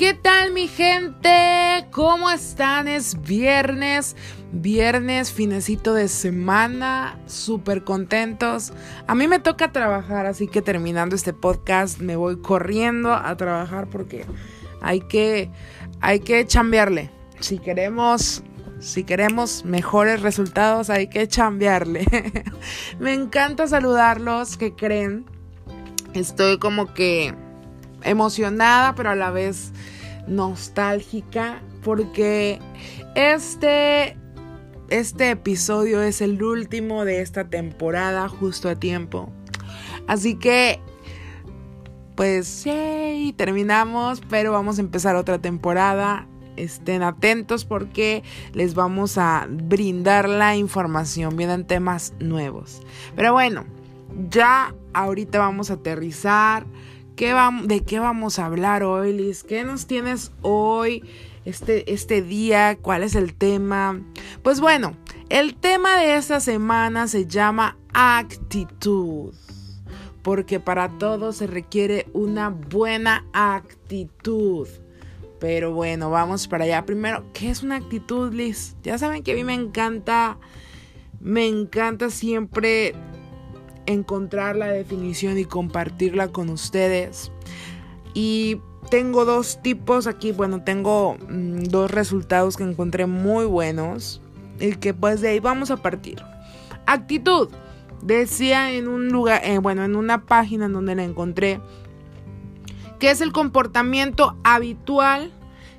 ¿Qué tal mi gente? ¿Cómo están? Es viernes, viernes, finecito de semana, súper contentos. A mí me toca trabajar, así que terminando este podcast me voy corriendo a trabajar porque hay que, hay que chambearle. Si queremos si queremos mejores resultados hay que chambearle. Me encanta saludarlos, ¿qué creen? Estoy como que emocionada, pero a la vez nostálgica, porque este, este episodio es el último de esta temporada, justo a tiempo. Así que, pues, sí, terminamos, pero vamos a empezar otra temporada. Estén atentos porque les vamos a brindar la información. Vienen temas nuevos. Pero bueno, ya ahorita vamos a aterrizar ¿De qué vamos a hablar hoy, Liz? ¿Qué nos tienes hoy, este, este día? ¿Cuál es el tema? Pues bueno, el tema de esta semana se llama actitud. Porque para todo se requiere una buena actitud. Pero bueno, vamos para allá. Primero, ¿qué es una actitud, Liz? Ya saben que a mí me encanta, me encanta siempre encontrar la definición y compartirla con ustedes. Y tengo dos tipos aquí, bueno, tengo mm, dos resultados que encontré muy buenos y que pues de ahí vamos a partir. Actitud. Decía en un lugar, eh, bueno, en una página en donde la encontré, que es el comportamiento habitual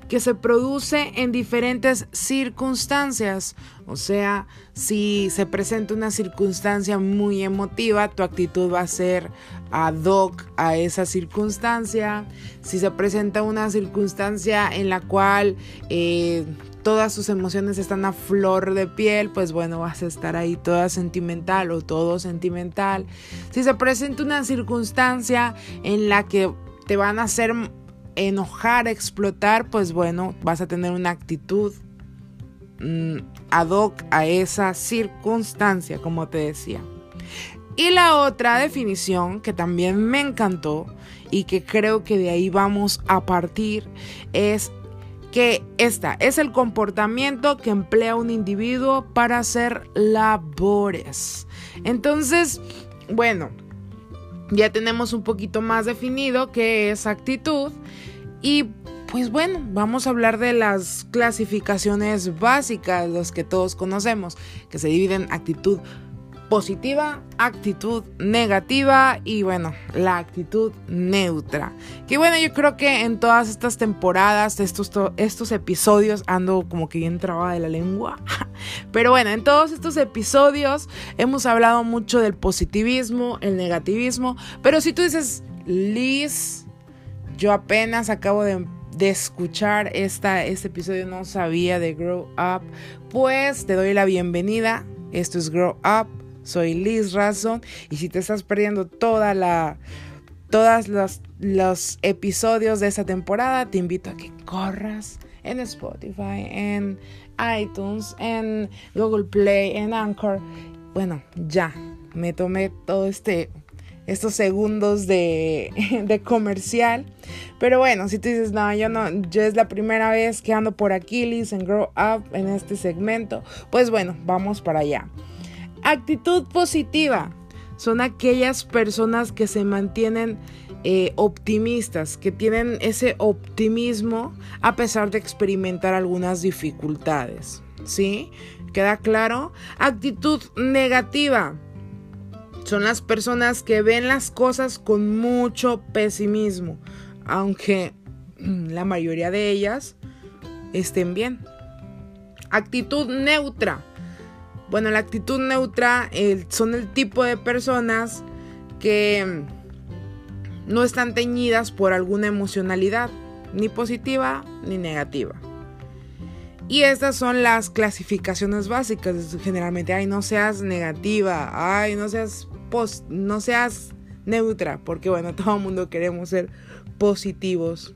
que se produce en diferentes circunstancias. O sea, si se presenta una circunstancia muy emotiva, tu actitud va a ser ad hoc a esa circunstancia. Si se presenta una circunstancia en la cual eh, todas sus emociones están a flor de piel, pues bueno, vas a estar ahí toda sentimental o todo sentimental. Si se presenta una circunstancia en la que te van a hacer enojar, explotar, pues bueno, vas a tener una actitud mm, ad hoc a esa circunstancia, como te decía. Y la otra definición que también me encantó y que creo que de ahí vamos a partir es que esta es el comportamiento que emplea un individuo para hacer labores. Entonces, bueno, ya tenemos un poquito más definido qué es actitud y pues bueno, vamos a hablar de las clasificaciones básicas, las que todos conocemos, que se dividen actitud positiva, actitud negativa y bueno, la actitud neutra. Que bueno, yo creo que en todas estas temporadas, estos, estos episodios, ando como que bien trabada de la lengua. Pero bueno, en todos estos episodios hemos hablado mucho del positivismo, el negativismo. Pero si tú dices, Liz, yo apenas acabo de, escuchar esta, este episodio, no sabía de Grow Up, pues te doy la bienvenida. Esto es Grow Up, soy Liz Razon y si te estás perdiendo toda la, todos los, los episodios de esta temporada, te invito a que corras en Spotify, en iTunes, en Google Play, en Anchor. Bueno, ya, me tomé todo este estos segundos de, de, comercial. Pero bueno, si tú dices, no, yo no, yo es la primera vez que ando por aquí, Liz, en Grow Up, en este segmento, pues bueno, vamos para allá. Actitud positiva. Son aquellas personas que se mantienen eh, optimistas, que tienen ese optimismo a pesar de experimentar algunas dificultades. ¿Sí? ¿Queda claro? Actitud negativa son las personas que ven las cosas con mucho pesimismo, aunque la mayoría de ellas estén bien. Actitud neutra. Bueno, la actitud neutra son el tipo de personas que no están teñidas por alguna emocionalidad, ni positiva ni negativa. Y estas son las clasificaciones básicas. Generalmente, ay, no seas negativa, ay, no seas no seas neutra, porque bueno, todo el mundo queremos ser positivos.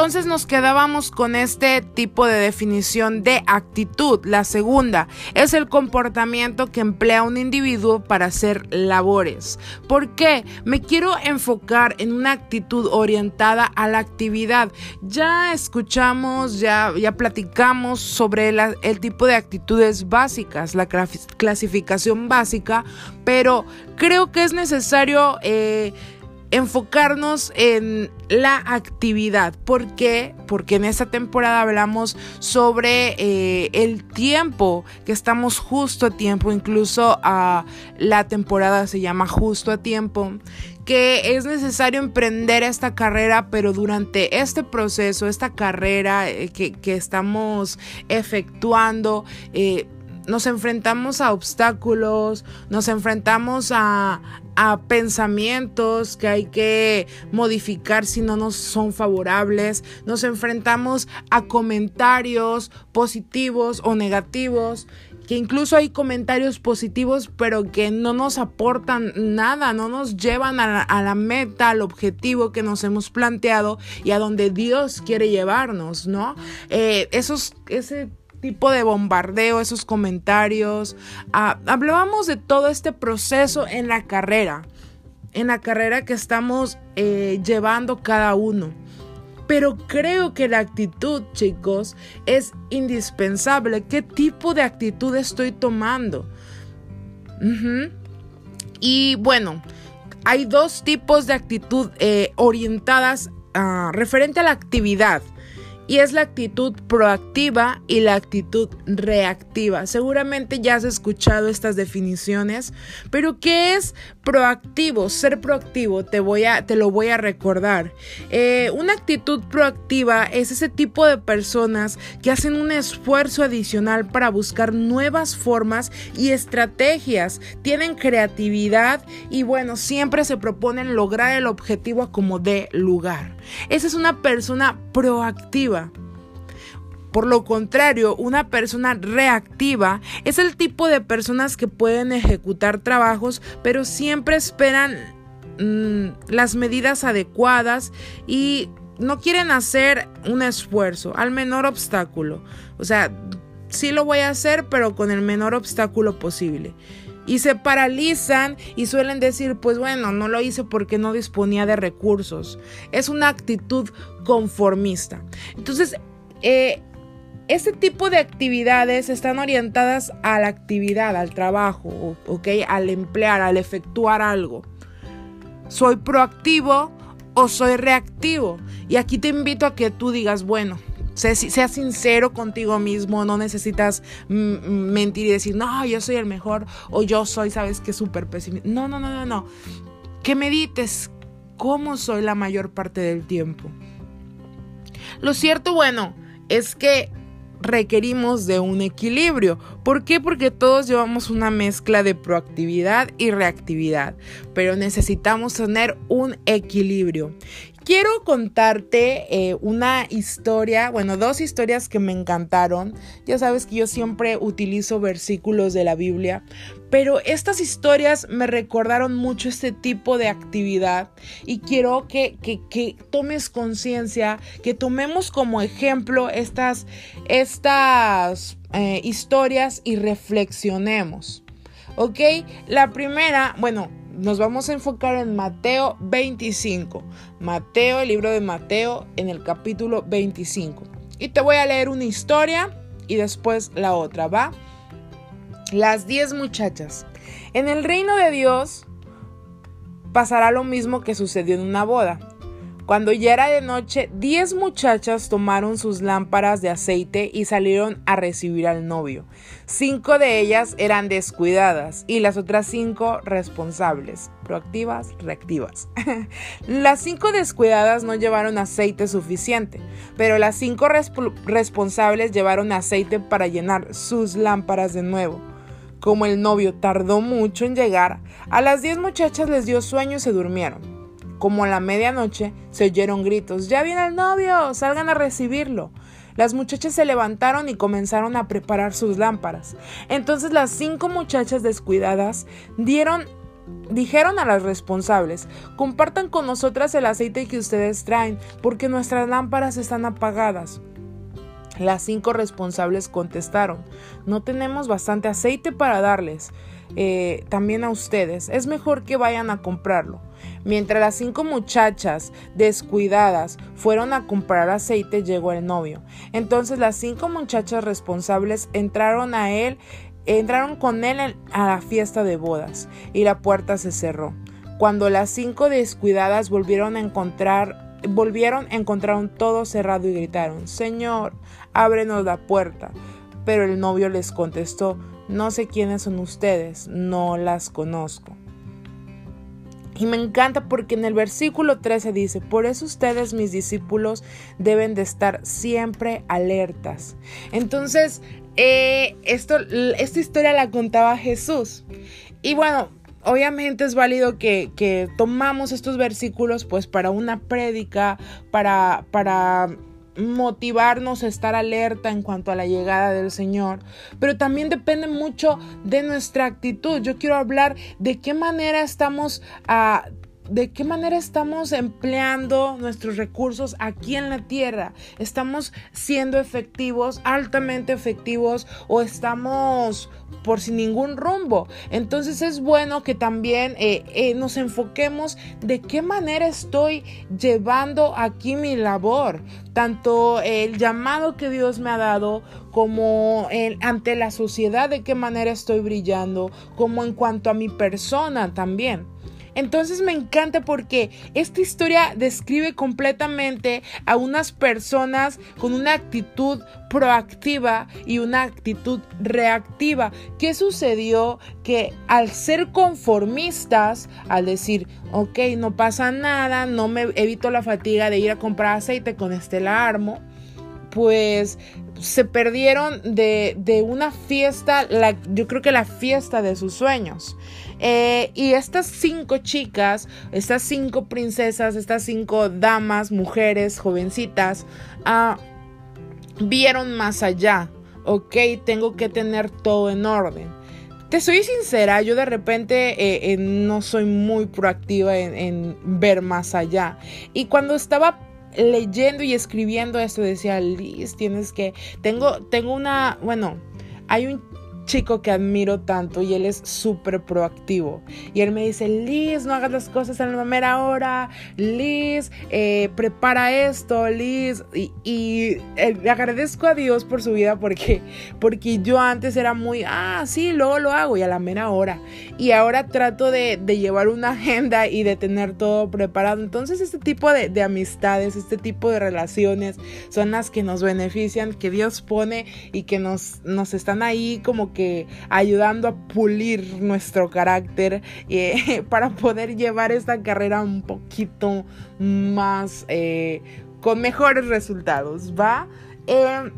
Entonces nos quedábamos con este tipo de definición de actitud. La segunda es el comportamiento que emplea un individuo para hacer labores. ¿Por qué? Me quiero enfocar en una actitud orientada a la actividad. Ya escuchamos, ya, ya platicamos sobre el tipo de actitudes básicas, la clasificación básica, pero creo que es necesario... Eh, enfocarnos en la actividad. ¿Por qué? Porque en esta temporada hablamos sobre eh, el tiempo, que estamos justo a tiempo, incluso a la temporada se llama justo a tiempo, que es necesario emprender esta carrera, pero durante este proceso, esta carrera eh, que, estamos efectuando, eh, nos enfrentamos a obstáculos, nos enfrentamos a, a pensamientos que hay que modificar si no nos son favorables, nos enfrentamos a comentarios positivos o negativos que incluso hay comentarios positivos pero que no nos aportan nada, no nos llevan a la, meta, al objetivo que nos hemos planteado y a donde Dios quiere llevarnos, ¿no? Eh, esos, ese tipo de bombardeo, esos comentarios. Ah, hablábamos de todo este proceso en la carrera, en la carrera que estamos eh, llevando cada uno. Pero creo que la actitud, chicos, es indispensable. ¿Qué tipo de actitud estoy tomando? Y bueno, hay dos tipos de actitud eh, orientadas uh, referente a la actividad y es la actitud proactiva y la actitud reactiva. Seguramente ya has escuchado estas definiciones, pero ¿qué es proactivo? Ser proactivo, te, voy a, te lo voy a recordar. Eh, una actitud proactiva es ese tipo de personas que hacen un esfuerzo adicional para buscar nuevas formas y estrategias, tienen creatividad y bueno, siempre se proponen lograr el objetivo como de lugar. Esa es una persona proactiva. Por lo contrario, una persona reactiva es el tipo de personas que pueden ejecutar trabajos, pero siempre esperan mm, las medidas adecuadas y no quieren hacer un esfuerzo al menor obstáculo. O sea, sí lo voy a hacer, pero con el menor obstáculo posible y se paralizan y suelen decir, pues bueno, no lo hice porque no disponía de recursos. Es una actitud conformista. Entonces, eh, este tipo de actividades están orientadas a la actividad, al trabajo, ¿ok? Al emplear, al efectuar algo. ¿Soy proactivo o soy reactivo? Y aquí te invito a que tú digas, bueno, sea, sincero contigo mismo, no necesitas mentir y decir, no, yo soy el mejor o yo soy, sabes que súper pesimista. No, no, no, no, no. Que medites cómo soy la mayor parte del tiempo. Lo cierto, bueno, es que requerimos de un equilibrio. ¿Por qué? Porque todos llevamos una mezcla de proactividad y reactividad, pero necesitamos tener un equilibrio quiero contarte eh, una historia, bueno, dos historias que me encantaron. Ya sabes que yo siempre utilizo versículos de la Biblia, pero estas historias me recordaron mucho este tipo de actividad y quiero que, tomes conciencia, que tomemos como ejemplo estas, estas eh, historias y reflexionemos. ¿Ok? La primera, bueno, nos vamos a enfocar en Mateo 25. Mateo, el libro de Mateo, en el capítulo 25. Y te voy a leer una historia y después la otra, ¿va? Las 10 muchachas. En el reino de Dios pasará lo mismo que sucedió en una boda. Cuando ya era de noche, diez muchachas tomaron sus lámparas de aceite y salieron a recibir al novio. Cinco de ellas eran descuidadas y las otras cinco responsables, proactivas, reactivas. las cinco descuidadas no llevaron aceite suficiente, pero las cinco responsables llevaron aceite para llenar sus lámparas de nuevo. Como el novio tardó mucho en llegar, a las diez muchachas les dio sueño y se durmieron. Como a la medianoche se oyeron gritos, ¡Ya viene el novio! ¡Salgan a recibirlo! Las muchachas se levantaron y comenzaron a preparar sus lámparas. Entonces las cinco muchachas descuidadas dieron dijeron a las responsables, compartan con nosotras el aceite que ustedes traen, porque nuestras lámparas están apagadas. Las cinco responsables contestaron, no tenemos bastante aceite para darles. Eh, también a ustedes, es mejor que vayan a comprarlo. Mientras las cinco muchachas descuidadas fueron a comprar aceite, llegó el novio. Entonces las cinco muchachas responsables entraron a él Entraron con él a la fiesta de bodas y la puerta se cerró. Cuando las cinco descuidadas volvieron a encontrar, volvieron, encontraron todo cerrado y gritaron, Señor, ábrenos la puerta. Pero el novio les contestó, no sé quiénes son ustedes, no las conozco. Y me encanta porque en el versículo 13 dice, por eso ustedes, mis discípulos, deben de estar siempre alertas. Entonces, eh, esto, esta historia la contaba Jesús. Y bueno, obviamente es válido que, que, tomamos estos versículos pues para una prédica, para, para motivarnos a estar alerta en cuanto a la llegada del Señor, pero también depende mucho de nuestra actitud. Yo quiero hablar de qué manera estamos a de qué manera estamos empleando nuestros recursos aquí en la tierra. ¿Estamos siendo efectivos, altamente efectivos o estamos por sin ningún rumbo? Entonces es bueno que también eh, eh, nos enfoquemos de qué manera estoy llevando aquí mi labor. Tanto el llamado que Dios me ha dado como el, ante la sociedad, de qué manera estoy brillando, como en cuanto a mi persona también. Entonces me encanta porque esta historia describe completamente a unas personas con una actitud proactiva y una actitud reactiva. ¿Qué sucedió? Que al ser conformistas, al decir, ok, no pasa nada, no me evito la fatiga de ir a comprar aceite con este Armo, pues se perdieron de, de una fiesta, la, yo creo que la fiesta de sus sueños. Eh, y estas cinco chicas, estas cinco princesas, estas cinco damas, mujeres, jovencitas, ah, vieron más allá. Ok, tengo que tener todo en orden. Te soy sincera, yo de repente eh, eh, no soy muy proactiva en, ver más allá. Y cuando estaba leyendo y escribiendo esto decía, Liz, tienes que, tengo, tengo una, bueno, hay un chico que admiro tanto y él es súper proactivo. Y él me dice, Liz, no hagas las cosas en la mera hora, Liz, eh, prepara esto, Liz. Y, y eh, le agradezco a Dios por su vida porque, porque yo antes era muy, ah, sí, luego lo hago y a la mera hora. Y ahora trato de, de llevar una agenda y de tener todo preparado. Entonces este tipo de, de amistades, este tipo de relaciones son las que nos benefician, que Dios pone y que nos, nos están ahí como que ayudando a pulir nuestro carácter eh, para poder llevar esta carrera un poquito más eh, con mejores resultados, ¿va? Eh,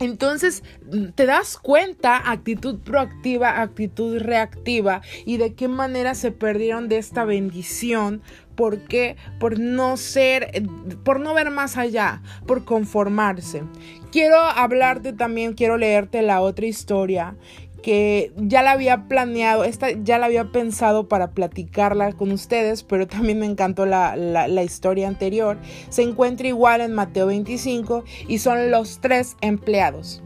entonces, te das cuenta, actitud proactiva, actitud reactiva y de qué manera se perdieron de esta bendición. ¿Por qué? Por no ser, por no ver más allá, por conformarse. Quiero hablarte también, quiero leerte la otra historia que ya la había planeado, esta ya la había pensado para platicarla con ustedes, pero también me encantó la, historia anterior. Se encuentra igual en Mateo 25 y son los tres empleados.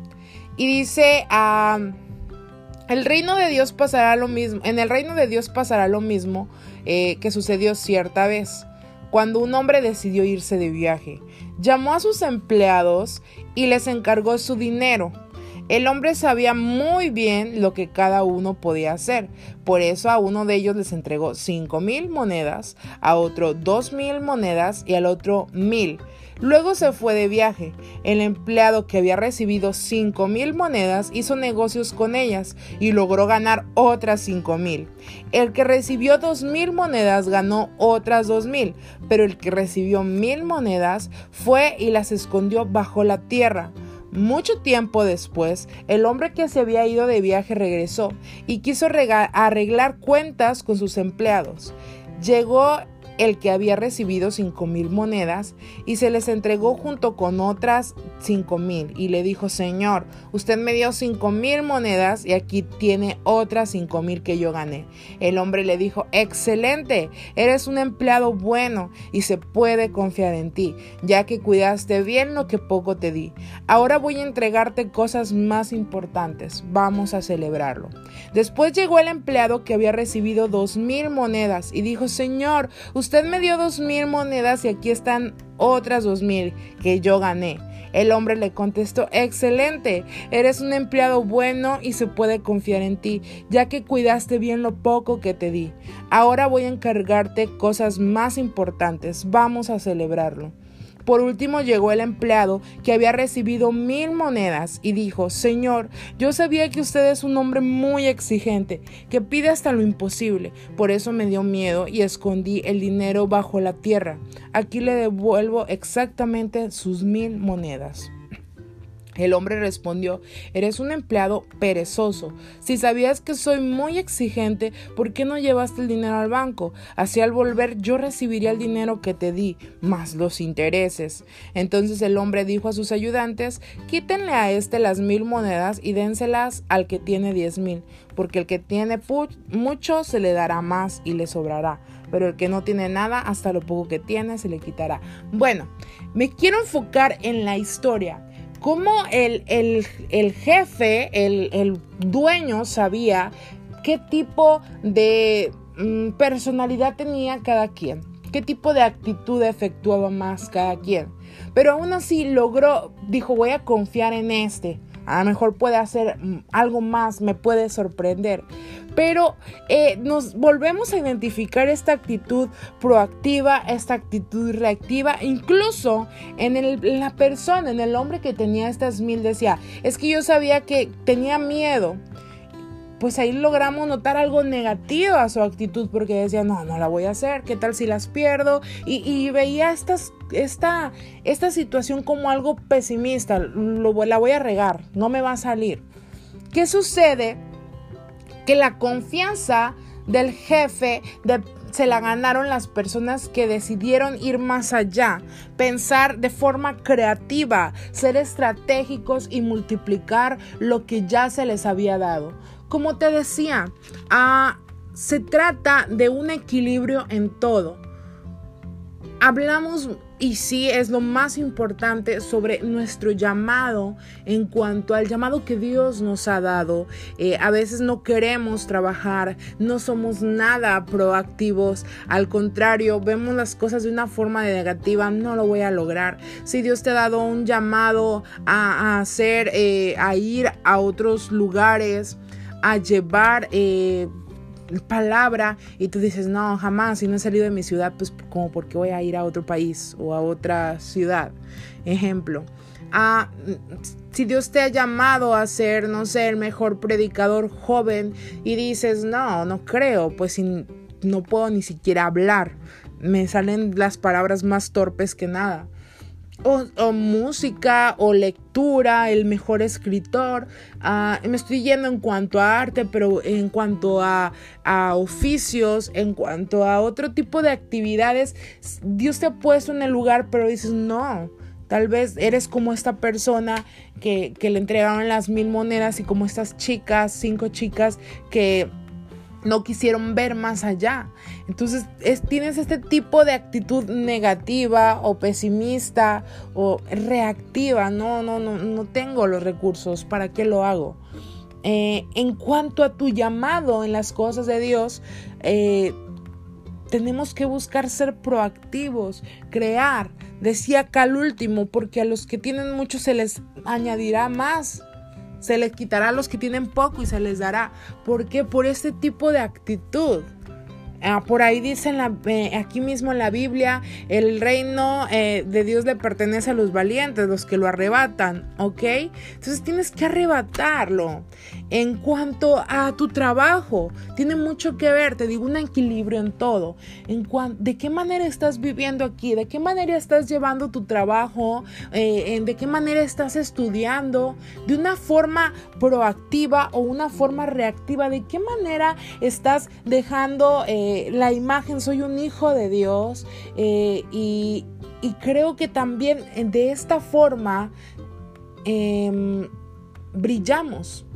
Y dice, el reino de Dios pasará lo mismo, en el reino de Dios pasará lo mismo eh, que sucedió cierta vez, cuando un hombre decidió irse de viaje. Llamó a sus empleados y les encargó su dinero. El hombre sabía muy bien lo que cada uno podía hacer, por eso a uno de ellos les entregó cinco mil monedas, a otro dos mil monedas y al otro mil. Luego se fue de viaje. El empleado que había recibido cinco mil monedas hizo negocios con ellas y logró ganar otras cinco mil. El que recibió dos mil monedas ganó otras dos mil, pero el que recibió mil monedas fue y las escondió bajo la tierra. Mucho tiempo después, el hombre que se había ido de viaje regresó y quiso arreglar cuentas con sus empleados. Llegó el que había recibido cinco mil monedas y se les entregó junto con otras cinco mil. Y le dijo Señor usted me dio cinco mil monedas y aquí tiene otras cinco mil que yo gané. El hombre le dijo excelente eres un empleado bueno y se puede confiar en ti ya que cuidaste bien lo que poco te di. Ahora voy a entregarte cosas más importantes. Vamos a celebrarlo. Después llegó el empleado que había recibido dos mil monedas y dijo Señor usted Usted me dio dos mil monedas y aquí están otras dos mil que yo gané. El hombre le contestó, excelente, eres un empleado bueno y se puede confiar en ti, ya que cuidaste bien lo poco que te di. Ahora voy a encargarte cosas más importantes, vamos a celebrarlo. Por último llegó el empleado que había recibido mil monedas y dijo, Señor, yo sabía que usted es un hombre muy exigente, que pide hasta lo imposible. Por eso me dio miedo y escondí el dinero bajo la tierra. Aquí le devuelvo exactamente sus mil monedas. El hombre respondió, eres un empleado perezoso. Si sabías que soy muy exigente, ¿por qué no llevaste el dinero al banco? Así al volver yo recibiría el dinero que te di, más los intereses. Entonces el hombre dijo a sus ayudantes, quítenle a este las mil monedas y dénselas al que tiene diez mil, porque el que tiene mucho se le dará más y le sobrará pero el que no tiene nada, hasta lo poco que tiene, se le quitará. Bueno, me quiero enfocar en la historia cómo el, jefe, el, dueño sabía qué tipo de mm, personalidad tenía cada quien, qué tipo de actitud efectuaba más cada quien. Pero aún así logró, dijo, voy a confiar en este. A lo mejor puede hacer mm, algo más, me puede sorprender. Pero eh, nos volvemos a identificar esta actitud proactiva, esta actitud reactiva, incluso en, en la persona, en el hombre que tenía estas mil, decía, es que yo sabía que tenía miedo pues ahí logramos notar algo negativo a su actitud porque decía, no, no la voy a hacer, ¿qué tal si las pierdo? Y, veía estas, esta, esta situación como algo pesimista, lo, la voy a regar, no me va a salir. ¿Qué sucede que la confianza del jefe se la ganaron las personas que decidieron ir más allá, pensar de forma creativa, ser estratégicos y multiplicar lo que ya se les había dado. Como te decía, ah, se trata de un equilibrio en todo. Hablamos y sí es lo más importante sobre nuestro llamado en cuanto al llamado que Dios nos ha dado. Eh, a veces no queremos trabajar, no somos nada proactivos, al contrario, vemos las cosas de una forma negativa, no lo voy a lograr. Si Dios te ha dado un llamado a, hacer, eh, a ir a otros lugares, a llevar... Eh, palabra y tú dices, no, jamás, si no he salido de mi ciudad, pues como porque voy a ir a otro país o a otra ciudad. Ejemplo, ah, si Dios te ha llamado a ser, no sé, el mejor predicador joven y dices, no, no creo, pues no puedo ni siquiera hablar, me salen las palabras más torpes que nada o, música o lectura, el mejor escritor. Ah, me estoy yendo en cuanto a arte, pero en cuanto a, oficios, en cuanto a otro tipo de actividades, Dios te ha puesto en el lugar, pero dices, no. Tal vez eres como esta persona que, que le entregaron las mil monedas y como estas chicas, cinco chicas que no quisieron ver más allá. Entonces tienes este tipo de actitud negativa o pesimista o reactiva. No, no, no, no tengo los recursos. ¿Para qué lo hago? Eh, en cuanto a tu llamado en las cosas de Dios, eh, tenemos que buscar ser proactivos, crear. Decía acá el último, porque a los que tienen mucho se les añadirá más. Se les quitará a los que tienen poco y se les dará. ¿Por qué? Por este tipo de actitud. Ah, por ahí dice eh, aquí mismo en la Biblia, el reino eh, de Dios le pertenece a los valientes, los que lo arrebatan, ¿ok? Entonces tienes que arrebatarlo. En cuanto a tu trabajo, tiene mucho que ver, te digo, un equilibrio en todo. En ¿De qué manera estás viviendo aquí? ¿De qué manera estás llevando tu trabajo? Eh, ¿De qué manera estás estudiando? ¿De una forma proactiva o una forma reactiva? ¿De qué manera estás dejando eh, la imagen, soy un hijo de Dios? Eh, y, y creo que también de esta forma em, brillamos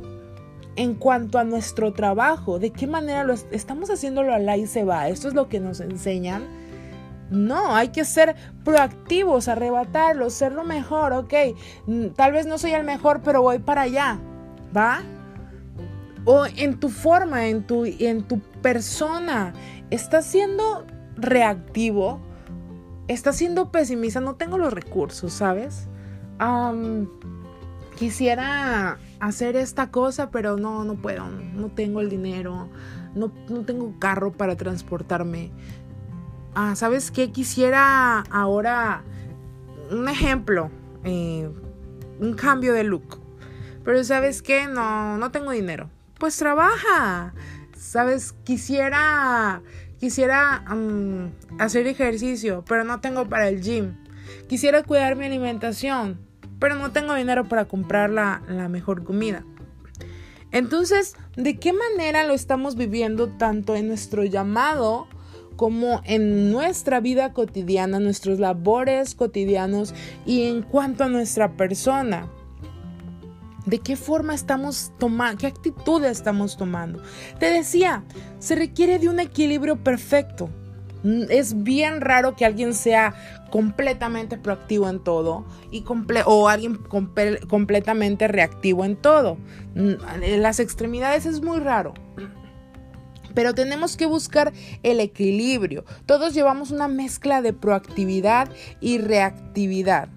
en cuanto a nuestro trabajo, de qué manera lo estamos haciéndolo a la y se va. Esto es lo que nos enseñan. No, hay que ser proactivos, arrebatarlo, ser lo mejor, ok. Mm, tal vez no soy el mejor, pero voy para allá, ¿va? O en tu forma, en tu, en tu persona, estás siendo reactivo, estás siendo pesimista, no tengo los recursos, ¿sabes? quisiera hacer esta cosa, pero no, no puedo, no tengo el dinero, no, tengo carro para transportarme. Ah, ¿sabes qué? Quisiera ahora un ejemplo, eh, un cambio de look. Pero ¿sabes qué? No, no tengo dinero. Pues trabaja. ¿Sabes? Quisiera, quisiera mm, hacer ejercicio, pero no tengo para el gym. Quisiera cuidar mi alimentación, pero no tengo dinero para comprar la, mejor comida. Entonces, ¿de qué manera lo estamos viviendo tanto en nuestro llamado como en nuestra vida cotidiana, nuestros labores cotidianos y en cuanto a nuestra persona? ¿De qué forma estamos tomando? ¿Qué actitud estamos tomando? Te decía, se requiere de un equilibrio perfecto. Mm, es bien raro que alguien sea completamente proactivo en todo y o alguien completamente reactivo en todo. Mm, en las extremidades es muy raro. Pero tenemos que buscar el equilibrio. Todos llevamos una mezcla de proactividad y reactividad.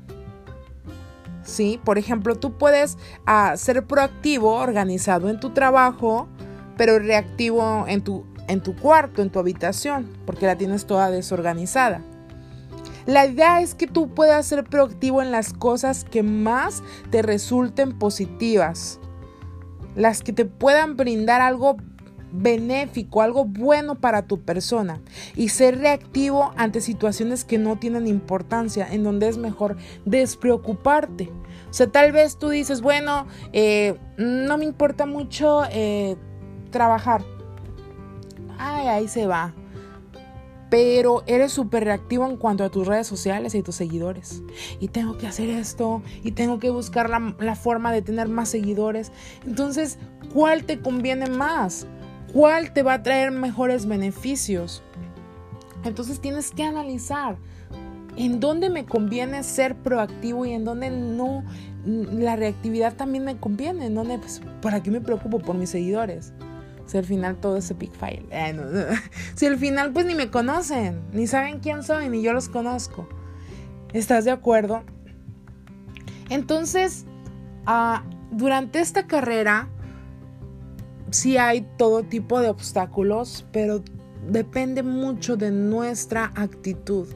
¿Sí? Por ejemplo, tú puedes ah, ser proactivo, organizado en tu trabajo, pero reactivo en tu en tu cuarto, en tu habitación, porque la tienes toda desorganizada. La idea es que tú puedas ser proactivo en las cosas que más te resulten positivas, las que te puedan brindar algo benéfico, algo bueno para tu persona y ser reactivo ante situaciones que no tienen importancia, en donde es mejor despreocuparte. O sea, tal vez tú dices, bueno, eh, no me importa mucho eh, trabajar, ay, ahí se va. Pero eres súper reactivo en cuanto a tus redes sociales y tus seguidores. Y tengo que hacer esto, y tengo que buscar la, la forma de tener más seguidores. Entonces, ¿cuál te conviene más? ¿Cuál te va a traer mejores beneficios? Entonces tienes que analizar en dónde me conviene ser proactivo y en dónde no. La reactividad también me conviene. En dónde, pues, ¿para qué me preocupo por mis seguidores? Si al final todo es big file. Si al final pues ni me conocen, ni saben quién soy, ni yo los conozco. ¿Estás de acuerdo? Entonces, ah, durante esta carrera, sí hay todo tipo de obstáculos, pero depende mucho de nuestra actitud.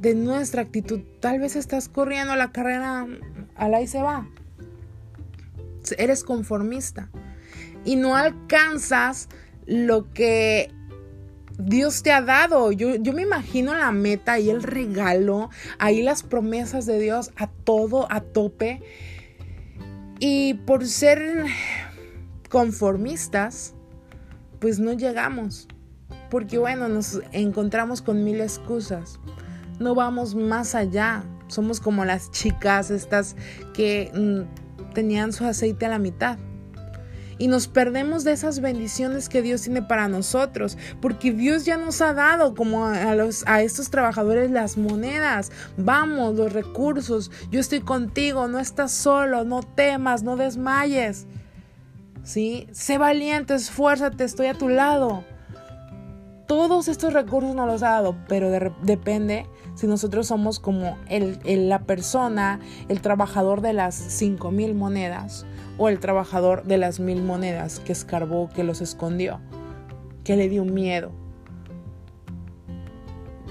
De nuestra actitud. Tal vez estás corriendo la carrera a la y se va. Eres conformista y no alcanzas lo que Dios te ha dado. Yo, yo, me imagino la meta y el regalo, ahí las promesas de Dios a todo, a tope. Y por ser conformistas, pues no llegamos. Porque bueno, nos encontramos con mil excusas. No vamos más allá. Somos como las chicas estas que mm, tenían su aceite a la mitad y nos perdemos de esas bendiciones que Dios tiene para nosotros, porque Dios ya nos ha dado como a, los, a estos trabajadores las monedas, vamos, los recursos, yo estoy contigo, no estás solo, no temas, no desmayes. ¿Sí? Sé valiente, esfuérzate, estoy a tu lado. Todos estos recursos nos los ha dado, pero depende si nosotros somos como el, la persona, el trabajador de las cinco mil monedas o el trabajador de las mil monedas que escarbó, que los escondió, que le dio miedo.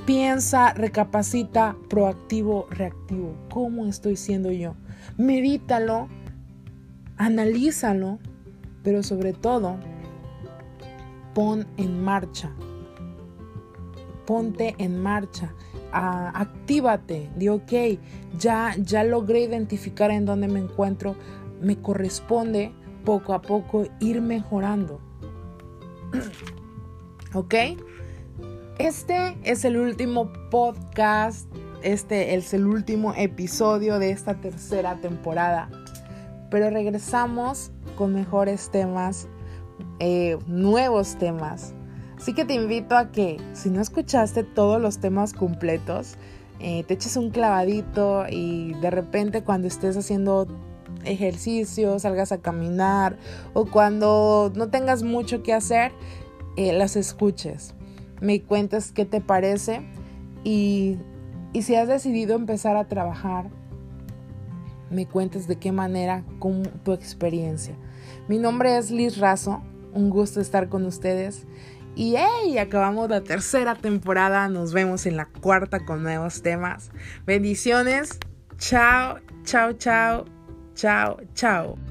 Piensa, recapacita, proactivo, reactivo. ¿Cómo estoy siendo yo? Medítalo, analízalo pero sobre todo, pon en marcha. Ponte en marcha. Actívate. Di, ok, ya, ya logré identificar en dónde me encuentro. Me corresponde poco a poco ir mejorando. ¿Ok? Este es el último podcast, este es el último episodio de esta tercera temporada, pero regresamos con mejores temas, eh, nuevos temas. Así que te invito a que si no escuchaste todos los temas completos, eh, te eches un clavadito y de repente cuando estés haciendo ejercicio, salgas a caminar o cuando no tengas mucho que hacer, eh, las escuches. Me cuentes qué te parece y, y si has decidido empezar a trabajar, me cuentes de qué manera, con tu experiencia. Mi nombre es Liz Razo, un gusto estar con ustedes. Y hey, acabamos la tercera temporada, nos vemos en la cuarta con nuevos temas. Bendiciones, chao, chao, chao, chao, chao.